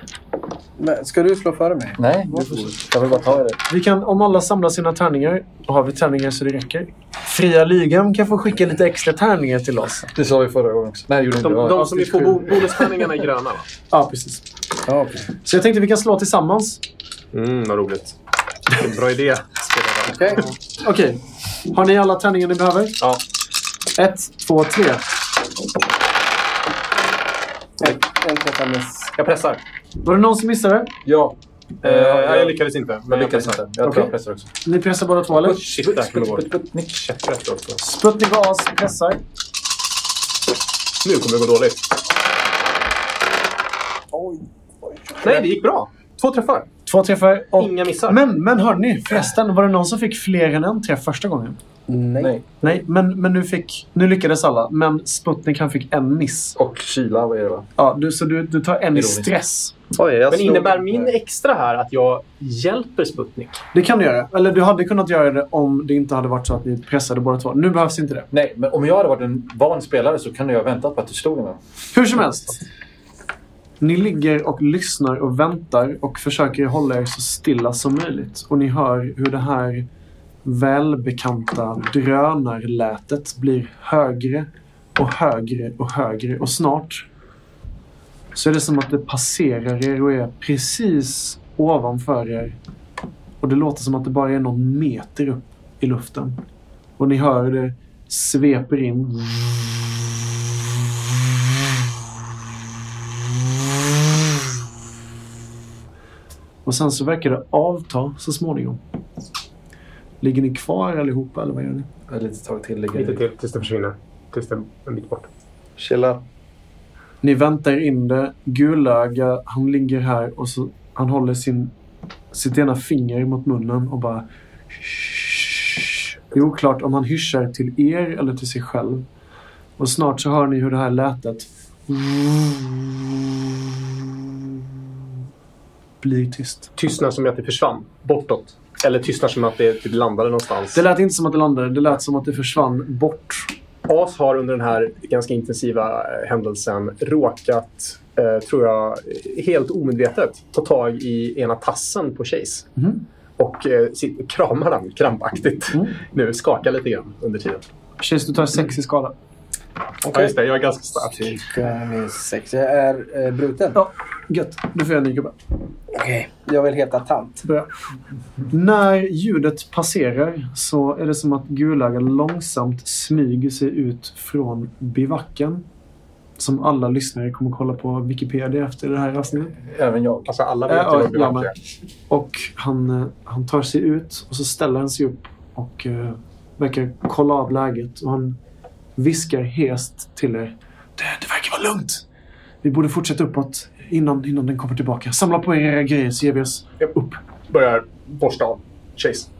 Men, ska du slå före mig? Nej, du får, jag vill bara ta det. Vi kan, om alla samlar sina tärningar, då har vi tärningar så det räcker. Fria ligan kan få skicka lite extra tärningar till oss. Det sa vi förra gången också. Nej, gjorde inte De, det. de var- som får bo- bonustärningarna är gröna va? [LAUGHS] Ja, precis. Ja, okej. Så jag tänkte vi kan slå tillsammans. Mm, vad roligt. Bra idé. Okej. Okej. Har ni alla tärningar ni behöver? Ja. Ett, två, tre. En- En träffar miss. Jag pressar. Var det någon som missade? Ja. Eh, jag lyckades inte. Men Jag jag lyckades pressar. inte. Jag tror jag pressar också. Ni pressar båda två, eller? Shit, där kommer det gå. Sputnik. Käpprätt också. Sputnik och As pressar. Nu kommer det gå dåligt. Oj. Nej, det gick bra. Två träffar. Två träffar. Och... Inga missar. Men, men hörni, förresten. Var det någon som fick fler än en träff första gången? Nej. Nej. Nej, men, men nu, fick, nu lyckades alla. Men Sputnik han fick en miss. Och kyla, vad är det va? Ja, du, så du, du tar en i stress. Oj, jag Men innebär min extra här att jag hjälper Sputnik? Det kan du göra. Eller du hade kunnat göra det om det inte hade varit så att ni pressade båda två. Nu behövs inte det. Nej, men om jag hade varit en van spelare så kunde jag ha väntat på att du slog mig. Hur som helst. Ni ligger och lyssnar och väntar och försöker hålla er så stilla som möjligt. Och ni hör hur det här välbekanta drönarlätet blir högre och högre och högre. Och snart så är det som att det passerar er och är precis ovanför er. Och det låter som att det bara är någon meter upp i luften. Och ni hör hur det sveper in. Och sen så verkar det avta så småningom. Ligger ni kvar allihopa eller vad gör ni? Ett litet tag till ligger Lite till tills det försvinner. Tills det är en bit bort. Chilla. Ni väntar in det. Gulöga, han ligger här och så han håller sin, sitt ena finger mot munnen och bara... Det är oklart om han hyschar till er eller till sig själv. Och snart så hör ni hur det här lätet blir tyst. Tystnar som att det försvann bortåt. Eller tystnar som att det typ landade någonstans. Det lät inte som att det landade, det lät som att det försvann bort. As har under den här ganska intensiva eh, händelsen råkat, eh, tror jag, helt omedvetet ta tag i ena tassen på Chase. Mhm. Och eh, kramar den krampaktigt. Mm. Nu skakar lite grann under tiden. Chase, du tar sex i skada. Ja, just det. Jag är ganska stark. Sex. Jag är eh, bruten. Ja. Gött. Du får göra en ny gubbe. Okej. Jag vill heta tant. Bra. När ljudet passerar så är det som att Gulaga långsamt smyger sig ut från bivacken. Som alla lyssnare kommer kolla på Wikipedia efter det här avsnittet. Även jag. Alltså alla vet Ja, ju vad är. Och han, eh, han tar sig ut och så ställer han sig upp och uh, verkar kolla av läget. Och han viskar hest till er. Det, det verkar vara lugnt. Vi borde fortsätta uppåt innan, innan den kommer tillbaka. Samla på er era grejer så ger vi oss upp. Börjar borsta av. Chase.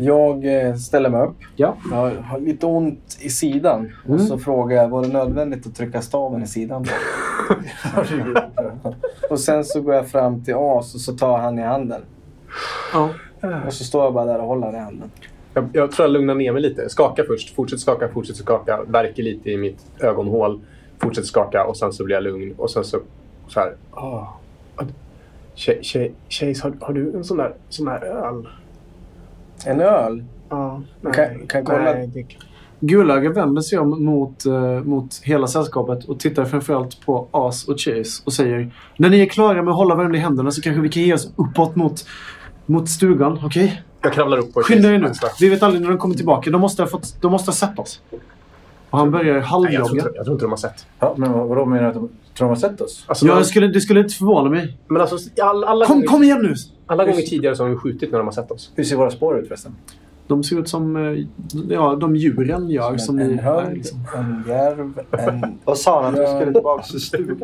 Jag eh, ställer mig upp. Ja. Jag har- lite ont i sidan. Och Mm. så frågar jag, var det nödvändigt att trycka staven i sidan? [LAUGHS] och sen så går jag fram till As och så tar han i handen. Ja. Och så står jag bara där och håller i handen. Jag, jag tror jag lugnar ner mig lite. Skaka först. Fortsätt skaka, fortsätt skaka. Värker lite i mitt ögonhål. Fortsätt skaka och sen så blir jag lugn. Och sen så, så här. Oh. Tjej, tjej, Chase, har, har du en sån där, sån där öl? En öl? Ja. Du kan- kan kolla. Nej, det, Gulaga vänder sig om mot, eh, mot hela sällskapet och tittar framförallt på As och Chase och säger När ni är klara med att hålla varandra i händerna så kanske vi kan ge oss uppåt mot, mot stugan, okej? jag kravlar upp på Skynda er nu. Vi vet aldrig när de kommer tillbaka. De måste ha, fått, de måste ha sett oss. Och han börjar Nej, jag, tror halvjogga. inte, jag tror inte de har sett. Ja, men vad- vadå menar du? att de- Tror de har sett oss? Alltså, Ja, de- det, skulle, det skulle inte förvåna mig. Men alltså, alla, alla, Kom, gånger, kom igen nu! alla gånger tidigare så har vi skjutit när de har sett oss. Hur ser våra spår ut förresten? De ser ut som eh, ja, de djuren gör som, en ni hörd, Liksom. en järv, en... [LAUGHS] Vad sa han att vi skulle tillbaka till stugan?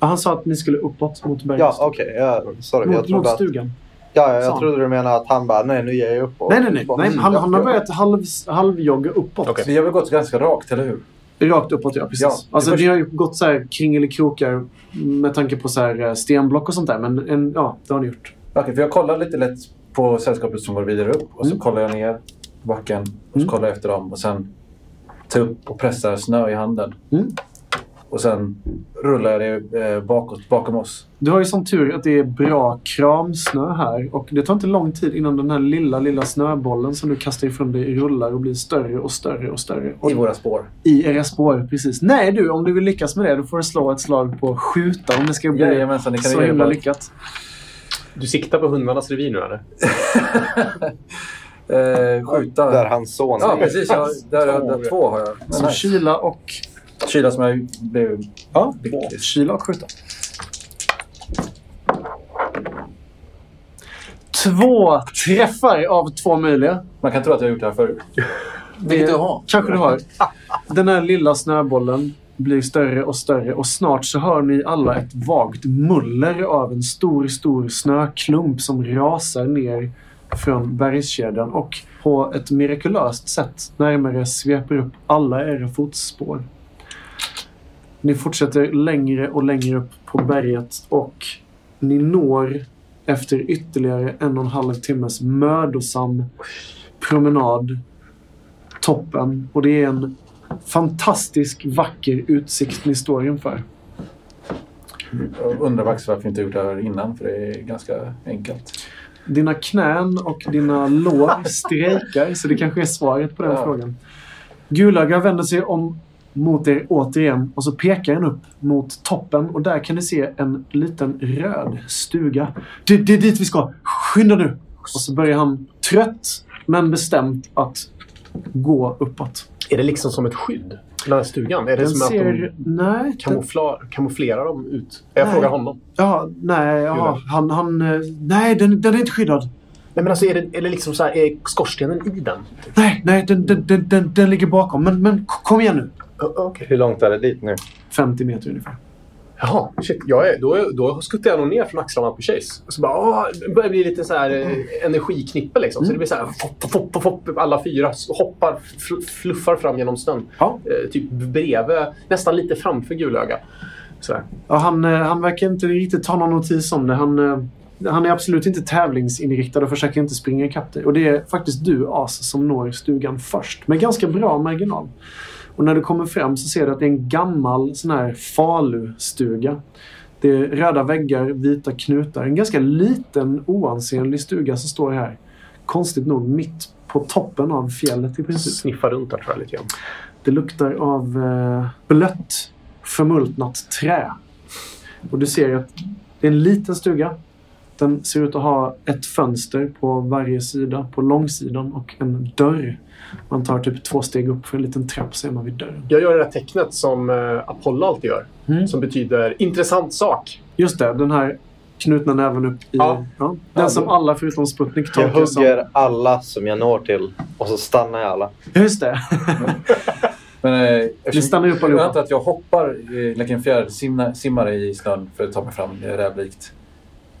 Ja, Han sa att ni skulle uppåt mot berget. Ja, okej. ja, sorry. Jag mot, mot trodde, att, stugan. Ja, jag trodde du menade att han bara, nej nu ger jag upp. och- Nej, nej, nej. nej han, han har Ja. börjat halv, halvjogga uppåt. Okej. Vi har väl gått ganska rakt, eller hur? Rakt uppåt, ja. Precis. Ja, alltså, först- ni har ju gått så här kringelikrokar med tanke på så här eh, stenblock och sånt där. Men en, ja, det har ni gjort. Okej, för jag kollar lite lätt på sällskapet som går vidare upp. Och så Mm. kollar jag ner backen och så Mm. kollar jag efter dem. Och sen tar upp och pressar snö i handen. Mm. Och sen rullar jag det eh, bakåt, bakom oss. Du har ju som tur att det är bra kramsnö här. Och det tar inte lång tid innan den här lilla, lilla snöbollen som du kastar ifrån dig rullar och blir större och större och större. Och I våra spår. I era spår, precis. Nej du, om du vill lyckas med det då får du slå ett slag på skjuta om det ska bli Jajamensan, det kan så himla lyckat. Du siktar på hundarnas revir nu eller? [LAUGHS] Eh, skjuta. Där hans son Ja, är. precis. Ja, där, där, där, två har jag. Så kyla och... Kyla som jag blev... Ja, Lyckligt. kyla och skjuta. Två träffar av två möjliga. Man kan tro att jag har gjort det här förut. [LAUGHS] Vilket du har. Kanske du har. Den här lilla snöbollen blir större och större och snart så hör ni alla ett vagt muller av en stor, stor snöklump som rasar ner från bergskedjan och på ett mirakulöst sätt närmare sveper upp alla era fotspår. Ni fortsätter längre och längre upp på berget och ni når efter ytterligare en och en halv timmes mödosam promenad toppen och det är en fantastisk vacker utsikt ni står inför. Jag undrar faktiskt varför jag inte gjort det här innan, för det är ganska enkelt. Dina knän och dina lår [LAUGHS] strejkar, så det kanske är svaret på den Ja. frågan. Gulaga vänder sig om mot er återigen och så pekar han upp mot toppen och där kan ni se en liten röd stuga. Det, det är dit vi ska! Skynda nu! Och så börjar han trött men bestämt att gå uppåt. Är det liksom som ett skydd? Den här stugan? Är det Den som ser... att de Nej. Den, kamoufla, kamouflerar dem ut? Jag Nej. frågar honom. ja, nej, ja, han... han nej, den, den är inte skyddad. Nej, men alltså är det, är det liksom så här, är skorstenen i den? Nej, nej, den, den, den, den, den ligger bakom. Men, men kom igen nu. O- Okej. Hur långt är det dit nu? 50 meter ungefär. Jaha, shit. Jag är, då, då skuttar jag nog ner från axlarna på Chase. Och så bara, åh, det börjar bli lite så här eh, energiknippe liksom. Så det blir så här, fopp, fopp, fopp, fopp, alla fyra hoppar, fl- fluffar fram genom snön. Ja. Eh, typ bredvid, nästan lite framför Gulöga. Så här. Ja, han, eh, han verkar inte riktigt ta någon notis om det. Han, eh, han är absolut inte tävlingsinriktad och försöker inte springa ikapp dig. Och det är faktiskt du, As, som når stugan först. Med ganska bra marginal. Och när du kommer fram så ser du att det är en gammal sån här falustuga. Det är röda väggar, vita knutar. En ganska liten, oansenlig stuga som står här. Konstigt nog mitt på toppen av fjället i princip. Sniffar runt där tror jag lite grann. Det luktar av eh, blött, förmultnat trä. Och du ser att det är en liten stuga. Den ser ut att ha ett fönster på varje sida, på långsidan och en dörr. Man tar typ två steg upp för en liten trapp så är man vid dörren. Jag gör det där tecknet som eh, Apollo alltid gör. Mm. Som betyder intressant sak. Just det, den här knutna näven upp i... Ja. Ja. Den som alla förutom Sputnik Jag tolkar som... hugger alla som jag når till och så stannar jag alla. Just det. [LAUGHS] Men, eh, Ni stannar upp Jag allihopa. antar att jag hoppar eh, like en simmar i snön för att ta mig fram rävlikt.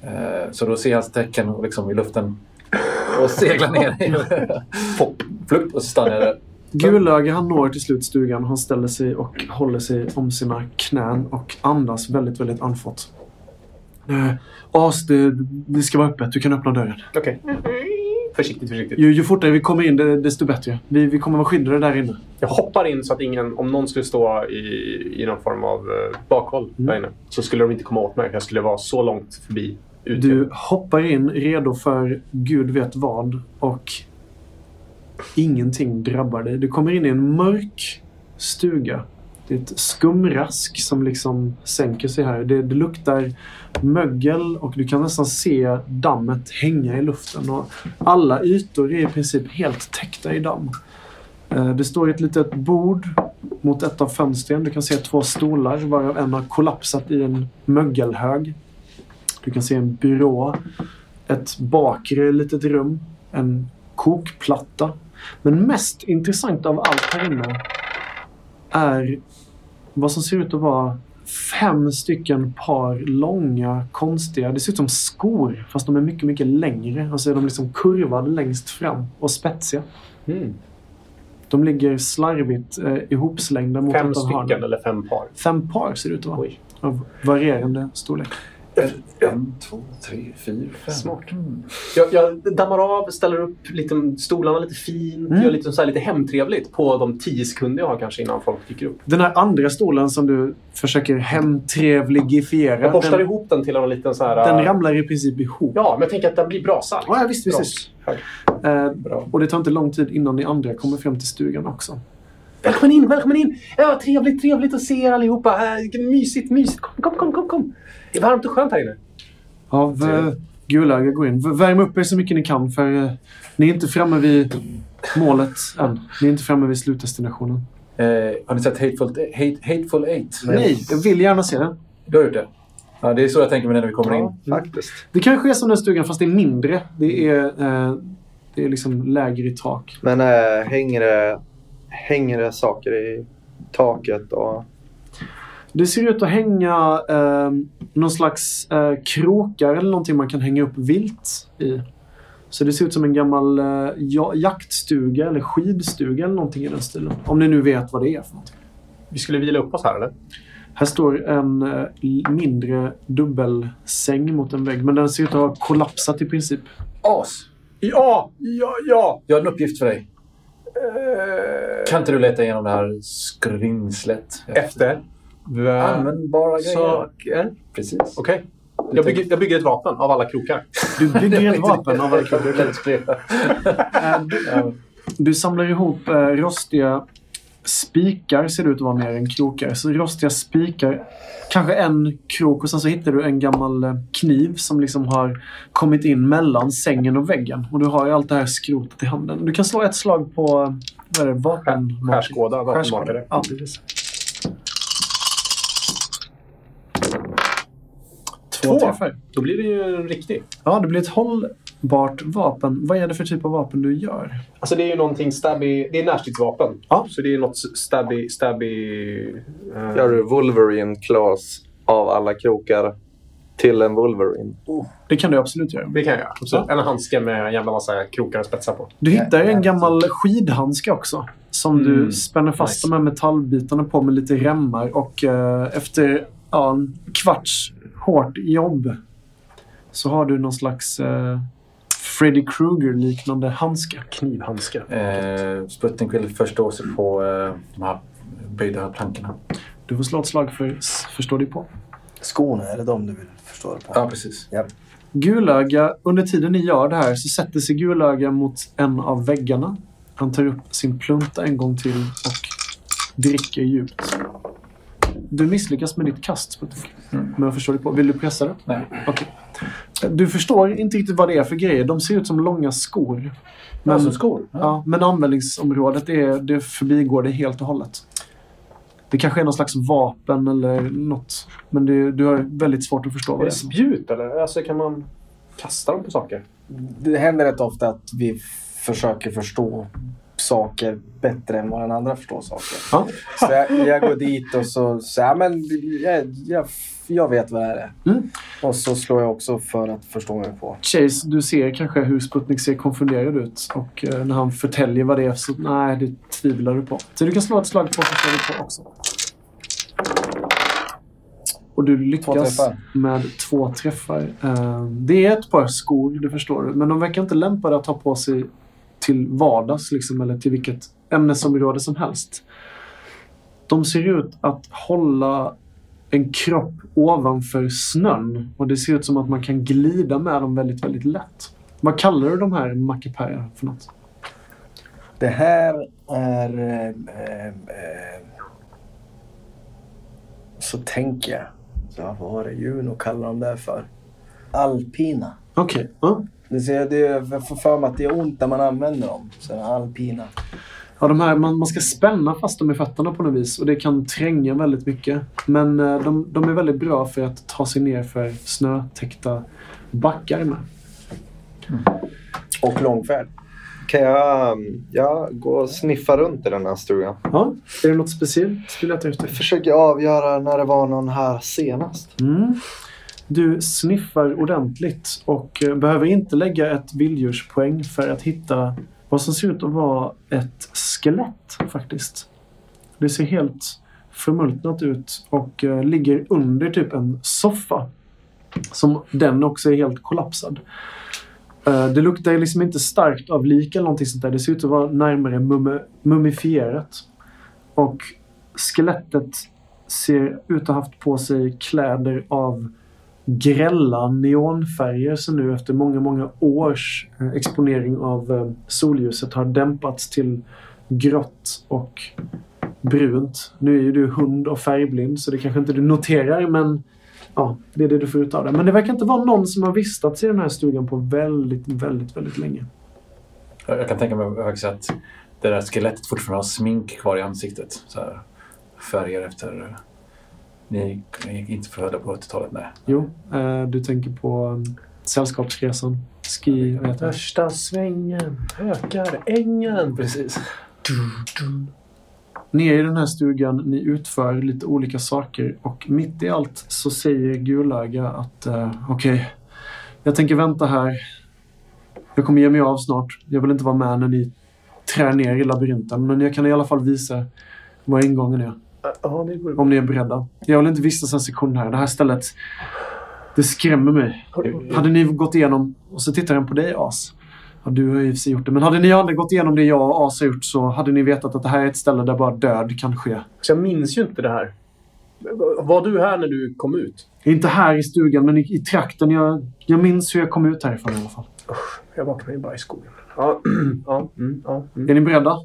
Eh, så då ser jag hans tecken och liksom i luften och seglar ner. [LAUGHS] Pop, flupp, och så stannar jag där. Gulöga han når till slut stugan. Han ställer sig och håller sig om sina knän och andas väldigt, väldigt andfått. Eh, As, det, det ska vara öppet. Du kan öppna dörren. Okej. Försiktigt, försiktigt. Ju, ju fortare vi kommer in, det- desto bättre. Vi, vi kommer vara skyddade där inne. Jag hoppar in så att ingen, om någon skulle stå i, i någon form av uh, bakhåll där inne, så skulle de inte komma åt mig. Jag skulle vara så långt förbi. Du hoppar in redo för Gud vet vad och ingenting drabbar dig. Du kommer in i en mörk stuga. Det är ett skumrask som liksom sänker sig här. Det, det luktar mögel och du kan nästan se dammet hänga i luften. Och alla ytor är i princip helt täckta i damm. Eh, Det står ett litet bord mot ett av fönstren. Du kan se två stolar varav en har kollapsat i en mögelhög. Du kan se en byrå, ett bakre litet rum, en kokplatta. Men mest intressant av allt här inne är vad som ser ut att vara fem stycken par långa, konstiga, det ser ut som skor fast de är mycket, mycket längre. Alltså är de liksom kurvade längst fram och spetsiga. Mm. De ligger slarvigt eh, ihopslängda mot Fem ett av hörnen. stycken eller fem par. Fem par ser det ut att vara. Av varierande storlek. En, två, tre, fyra, fem. Smart. Jag, jag dammar av, ställer upp lite, stolarna lite fint, Mm. gör lite, så här, lite hemtrevligt på de tio sekunder jag har kanske innan folk dyker upp. Den här andra stolen som du försöker hemtrevligifiera. Jag borstar den, ihop den till en liten så här... den ramlar i princip ihop. Ja, men jag tänker att den blir brasa. liksom. Ja, ja, visst, visst. Eh, och det tar inte lång tid innan ni andra kommer fram till stugan också. Välkommen in, välkommen in! Ja, trevligt, trevligt att se er allihopa. Äh, mysigt, mysigt. Kom, kom, kom, kom, kom. Det är varmt och skönt här inne. Av eh, Gulöga går in. Värm upp er så mycket ni kan för eh, ni är inte framme vid målet än. Ni är inte framme vid slutdestinationen. Eh, har ni sett Hateful, hate, Hateful Eight? Nej, jag vill gärna se den. Du har gjort det? Ja, det är så jag tänker mig när vi kommer in. Faktiskt. Det kanske är som den stugan fast det är mindre. Det är, eh, det är liksom lägre i tak. Men äh, hänger, det, hänger det saker i taket och... Det ser ut att hänga eh, någon slags eh, krokar eller någonting man kan hänga upp vilt i. Så det ser ut som en gammal eh, ja, jaktstuga eller skidstuga eller någonting i den stilen. Om ni nu vet vad det är för någonting. Vi skulle vila upp oss här, eller? Här står en eh, mindre dubbelsäng mot en vägg. Men den ser ut att ha kollapsat i princip. As! Ja, ja, ja! Jag har en uppgift för dig. Kan inte du leta igenom det här skrymslet? Efter? Användbara grejer. Saker. Precis. Okej. Jag, bygger, jag bygger ett vapen av alla krokar. Du bygger [LAUGHS] ett vapen av alla krokar. [LAUGHS] Eh, du, Ja. du samlar ihop eh, rostiga spikar, ser det ut att vara mer än krokar. Så rostiga spikar, kanske en krok och sen så hittar du en gammal eh, kniv som liksom har kommit in mellan sängen och väggen. Och du har ju allt det här skrotet i handen. Du kan slå ett slag på eh, vad är det, vapen... Skärskåda, vapenmakare. Ja, precis. Två Två. träffar. Då blir det ju en riktig. Ja, det blir ett hållbart vapen. Vad är det för typ av vapen du gör? Alltså det är ju någonting stabby... Det är närstridsvapen. Ja. Så det är något stabby... stabby eh, Gör du Wolverine claws av alla krokar till en Wolverine. Det kan du absolut göra. Det kan jag göra. Absolut. En handske med en jävla massa krokar och spetsar på. Du hittar en gammal skidhandske också. Som du Mm, spänner fast nice. de här metallbitarna på med lite remmar. Och eh, efter ja, en kvarts hårt jobb så har du någon slags eh, Freddy Krueger-liknande handske. Knivhandske. Eh, Sputnik vill förstå sig på eh, de här böjda plankorna. Du får slå ett slag för förstå dig på. Skorna, är det de du vill förstå det på? Ja, precis. Gulöga, under tiden ni gör det här så sätter sig Gulöga mot en av väggarna. Han tar upp sin plunta en gång till och dricker djupt. Du misslyckas med ditt kast. Mm. Men jag förstår det på. Vill du pressa det? Nej. Okej. Du förstår inte riktigt vad det är för grejer. De ser ut som långa skor. Men, Alltså skor? ja, men användningsområdet är, det förbigår det helt och hållet. Det kanske är någon slags vapen eller något. Men det, du har väldigt svårt att förstå Är vad det det är. spjut eller? Alltså kan man kasta dem på saker? Det händer rätt ofta att vi försöker förstå saker bättre än vad den andra förstår saker. Ja. Så jag, jag går dit och så säger jag, men jag, jag, jag vet vad det här är. Mm. Och så slår jag också för att förstå mig på. Chase, du ser kanske hur Sputnik ser konfunderad ut. Och eh, när han förtäljer vad det är så nej, det tvivlar du på. Så du kan slå ett slag på förstår du på också. Och du Två lyckas träffar. med två träffar. Eh, det är ett par skor, det förstår du. Men de verkar inte lämpade att ha på sig till vardags liksom, eller till vilket ämnesområde som helst. De ser ut att hålla en kropp ovanför snön. Och det ser ut som att man kan glida med dem väldigt, väldigt lätt. Vad kallar du de här mackapärer för något? Det här är... Eh, eh, så tänker jag. Så vad var det Juno kallar de där för? Alpina. Okej. ja. Det ser, det, jag får för mig att det är ont när man använder dem. Så är alpina. Ja, de här, man, man ska spänna fast dem i fötterna på något vis och det kan tränga väldigt mycket. Men eh, de, de är väldigt bra för att ta sig ner för snötäckta backar med. Och långfärd. Kan jag, jag gå och sniffa runt i den här stugan? Ja, är det något speciellt du letar efter? Jag försöker avgöra när det var någon här senast. Mm. Du sniffar ordentligt och eh, behöver inte lägga ett vilddjurspoäng för att hitta vad som ser ut att vara ett skelett faktiskt. Det ser helt förmultnat ut och eh, ligger under typ en soffa. Som den också är helt kollapsad. Eh, det luktar liksom inte starkt av lik eller någonting sånt där. Det ser ut att vara närmare mum- mumifierat. Och skelettet ser ut att ha haft på sig kläder av grälla neonfärger som nu efter många, många års eh, exponering av eh, solljuset har dämpats till grått och brunt. Nu är ju du hund och färgblind så det kanske inte du noterar men ja, det är det du får ut av det. Men det verkar inte vara någon som har vistats i den här stugan på väldigt, väldigt, väldigt länge. Jag jag kan tänka mig faktiskt att det där skelettet fortfarande har smink kvar i ansiktet. Så här, färger efter... Eh, ni är inte födda på 80-talet, nej. Jo, eh, du tänker på um, Sällskapsresan. Ski, vad heter det? Första svängen ökar ängen. Precis. Nere i den här stugan, ni utför lite olika saker och mitt i allt så säger Gulöga att eh, okej, jag tänker vänta här. Jag kommer ge mig av snart. Jag vill inte vara med när ni trär ner i labyrinten, men jag kan i alla fall visa var ingången är. Ja, det går Om ni är beredda. Jag vill inte vistas en sekund här. Det här stället, det skrämmer mig. Hade ni gått igenom, och så tittar han på dig As. Ja, du har ju i gjort det. Men hade ni aldrig gått igenom det jag och As har gjort så hade ni vetat att det här är ett ställe där bara död kan ske. Så jag minns ju inte det här. Var du här när du kom ut? Inte här i stugan, men i, i trakten. Jag, jag minns hur jag kom ut härifrån i alla fall. Jag vaknade ju bara i skogen. Ja, [CLEARS THROAT] ja, mm, ja. Mm. Är ni beredda?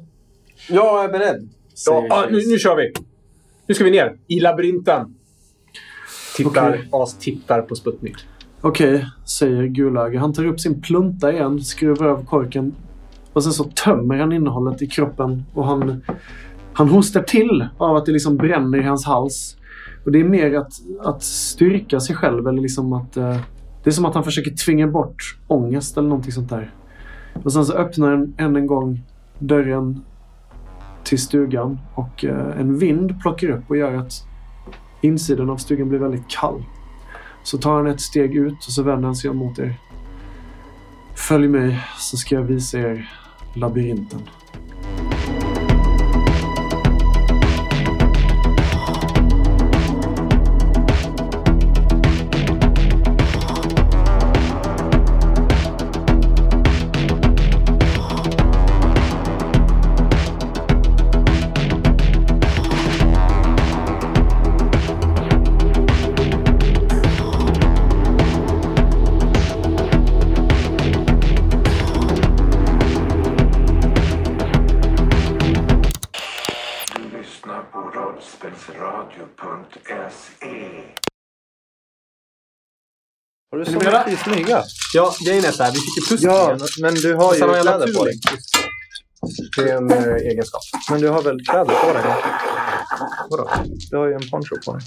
Jag är beredd. Ja, ja, nu, nu kör vi! Nu ska vi ner. I labyrinten. Tittar, Okej. As tittar på Sputnik. Okej, säger Gulöga. Han tar upp sin plunta igen, skruvar av korken och sen så tömmer han innehållet i kroppen och han, han hostar till av att det liksom bränner i hans hals. Och det är mer att, att styrka sig själv eller liksom att... Eh, det är som att han försöker tvinga bort ångest eller någonting sånt där. Och sen så öppnar han än en gång dörren till stugan och eh, en vind plockar upp och gör att insidan av stugan blir väldigt kall. Så tar han ett steg ut och så vänder han sig om mot er. Följ mig så ska jag visa er labyrinten. Smyga? Ja, grejen är så här. Vi fick ju pussel. Ja, men du har ju har kläder på dig. Det är en eh, egenskap. Men du har väl kläder på dig? Vadå? Du har ju en poncho på dig.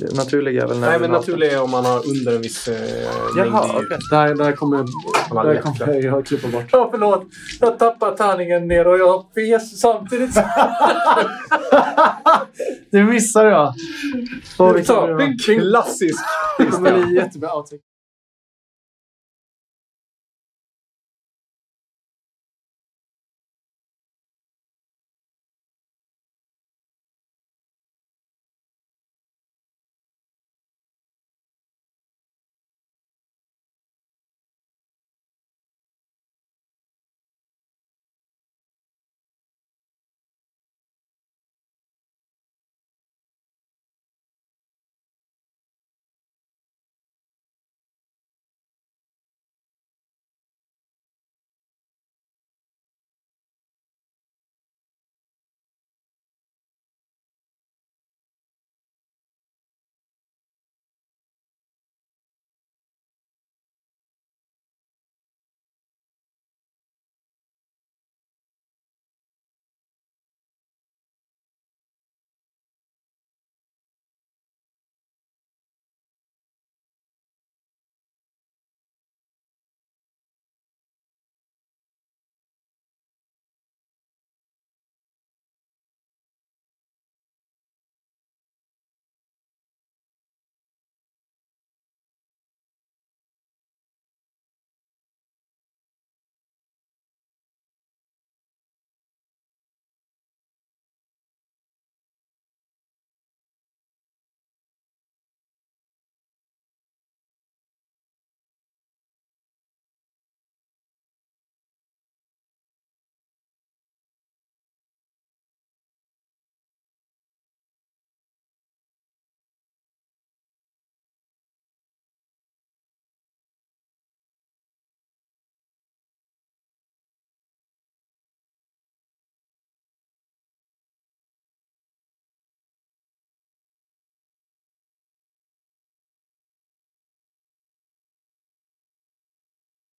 Det naturliga är väl när Nej, du men är naken. naturlig är om man har under en viss eh, Jaha, mängd okej. Där, där kommer, har där lätt kommer jag klippa bort. Ja, förlåt. Jag tappade tärningen ner och jag fes samtidigt. [LAUGHS] Det missade jag. Bra. ping, ping. Klassisk! Det kommer bli jättebra outtake.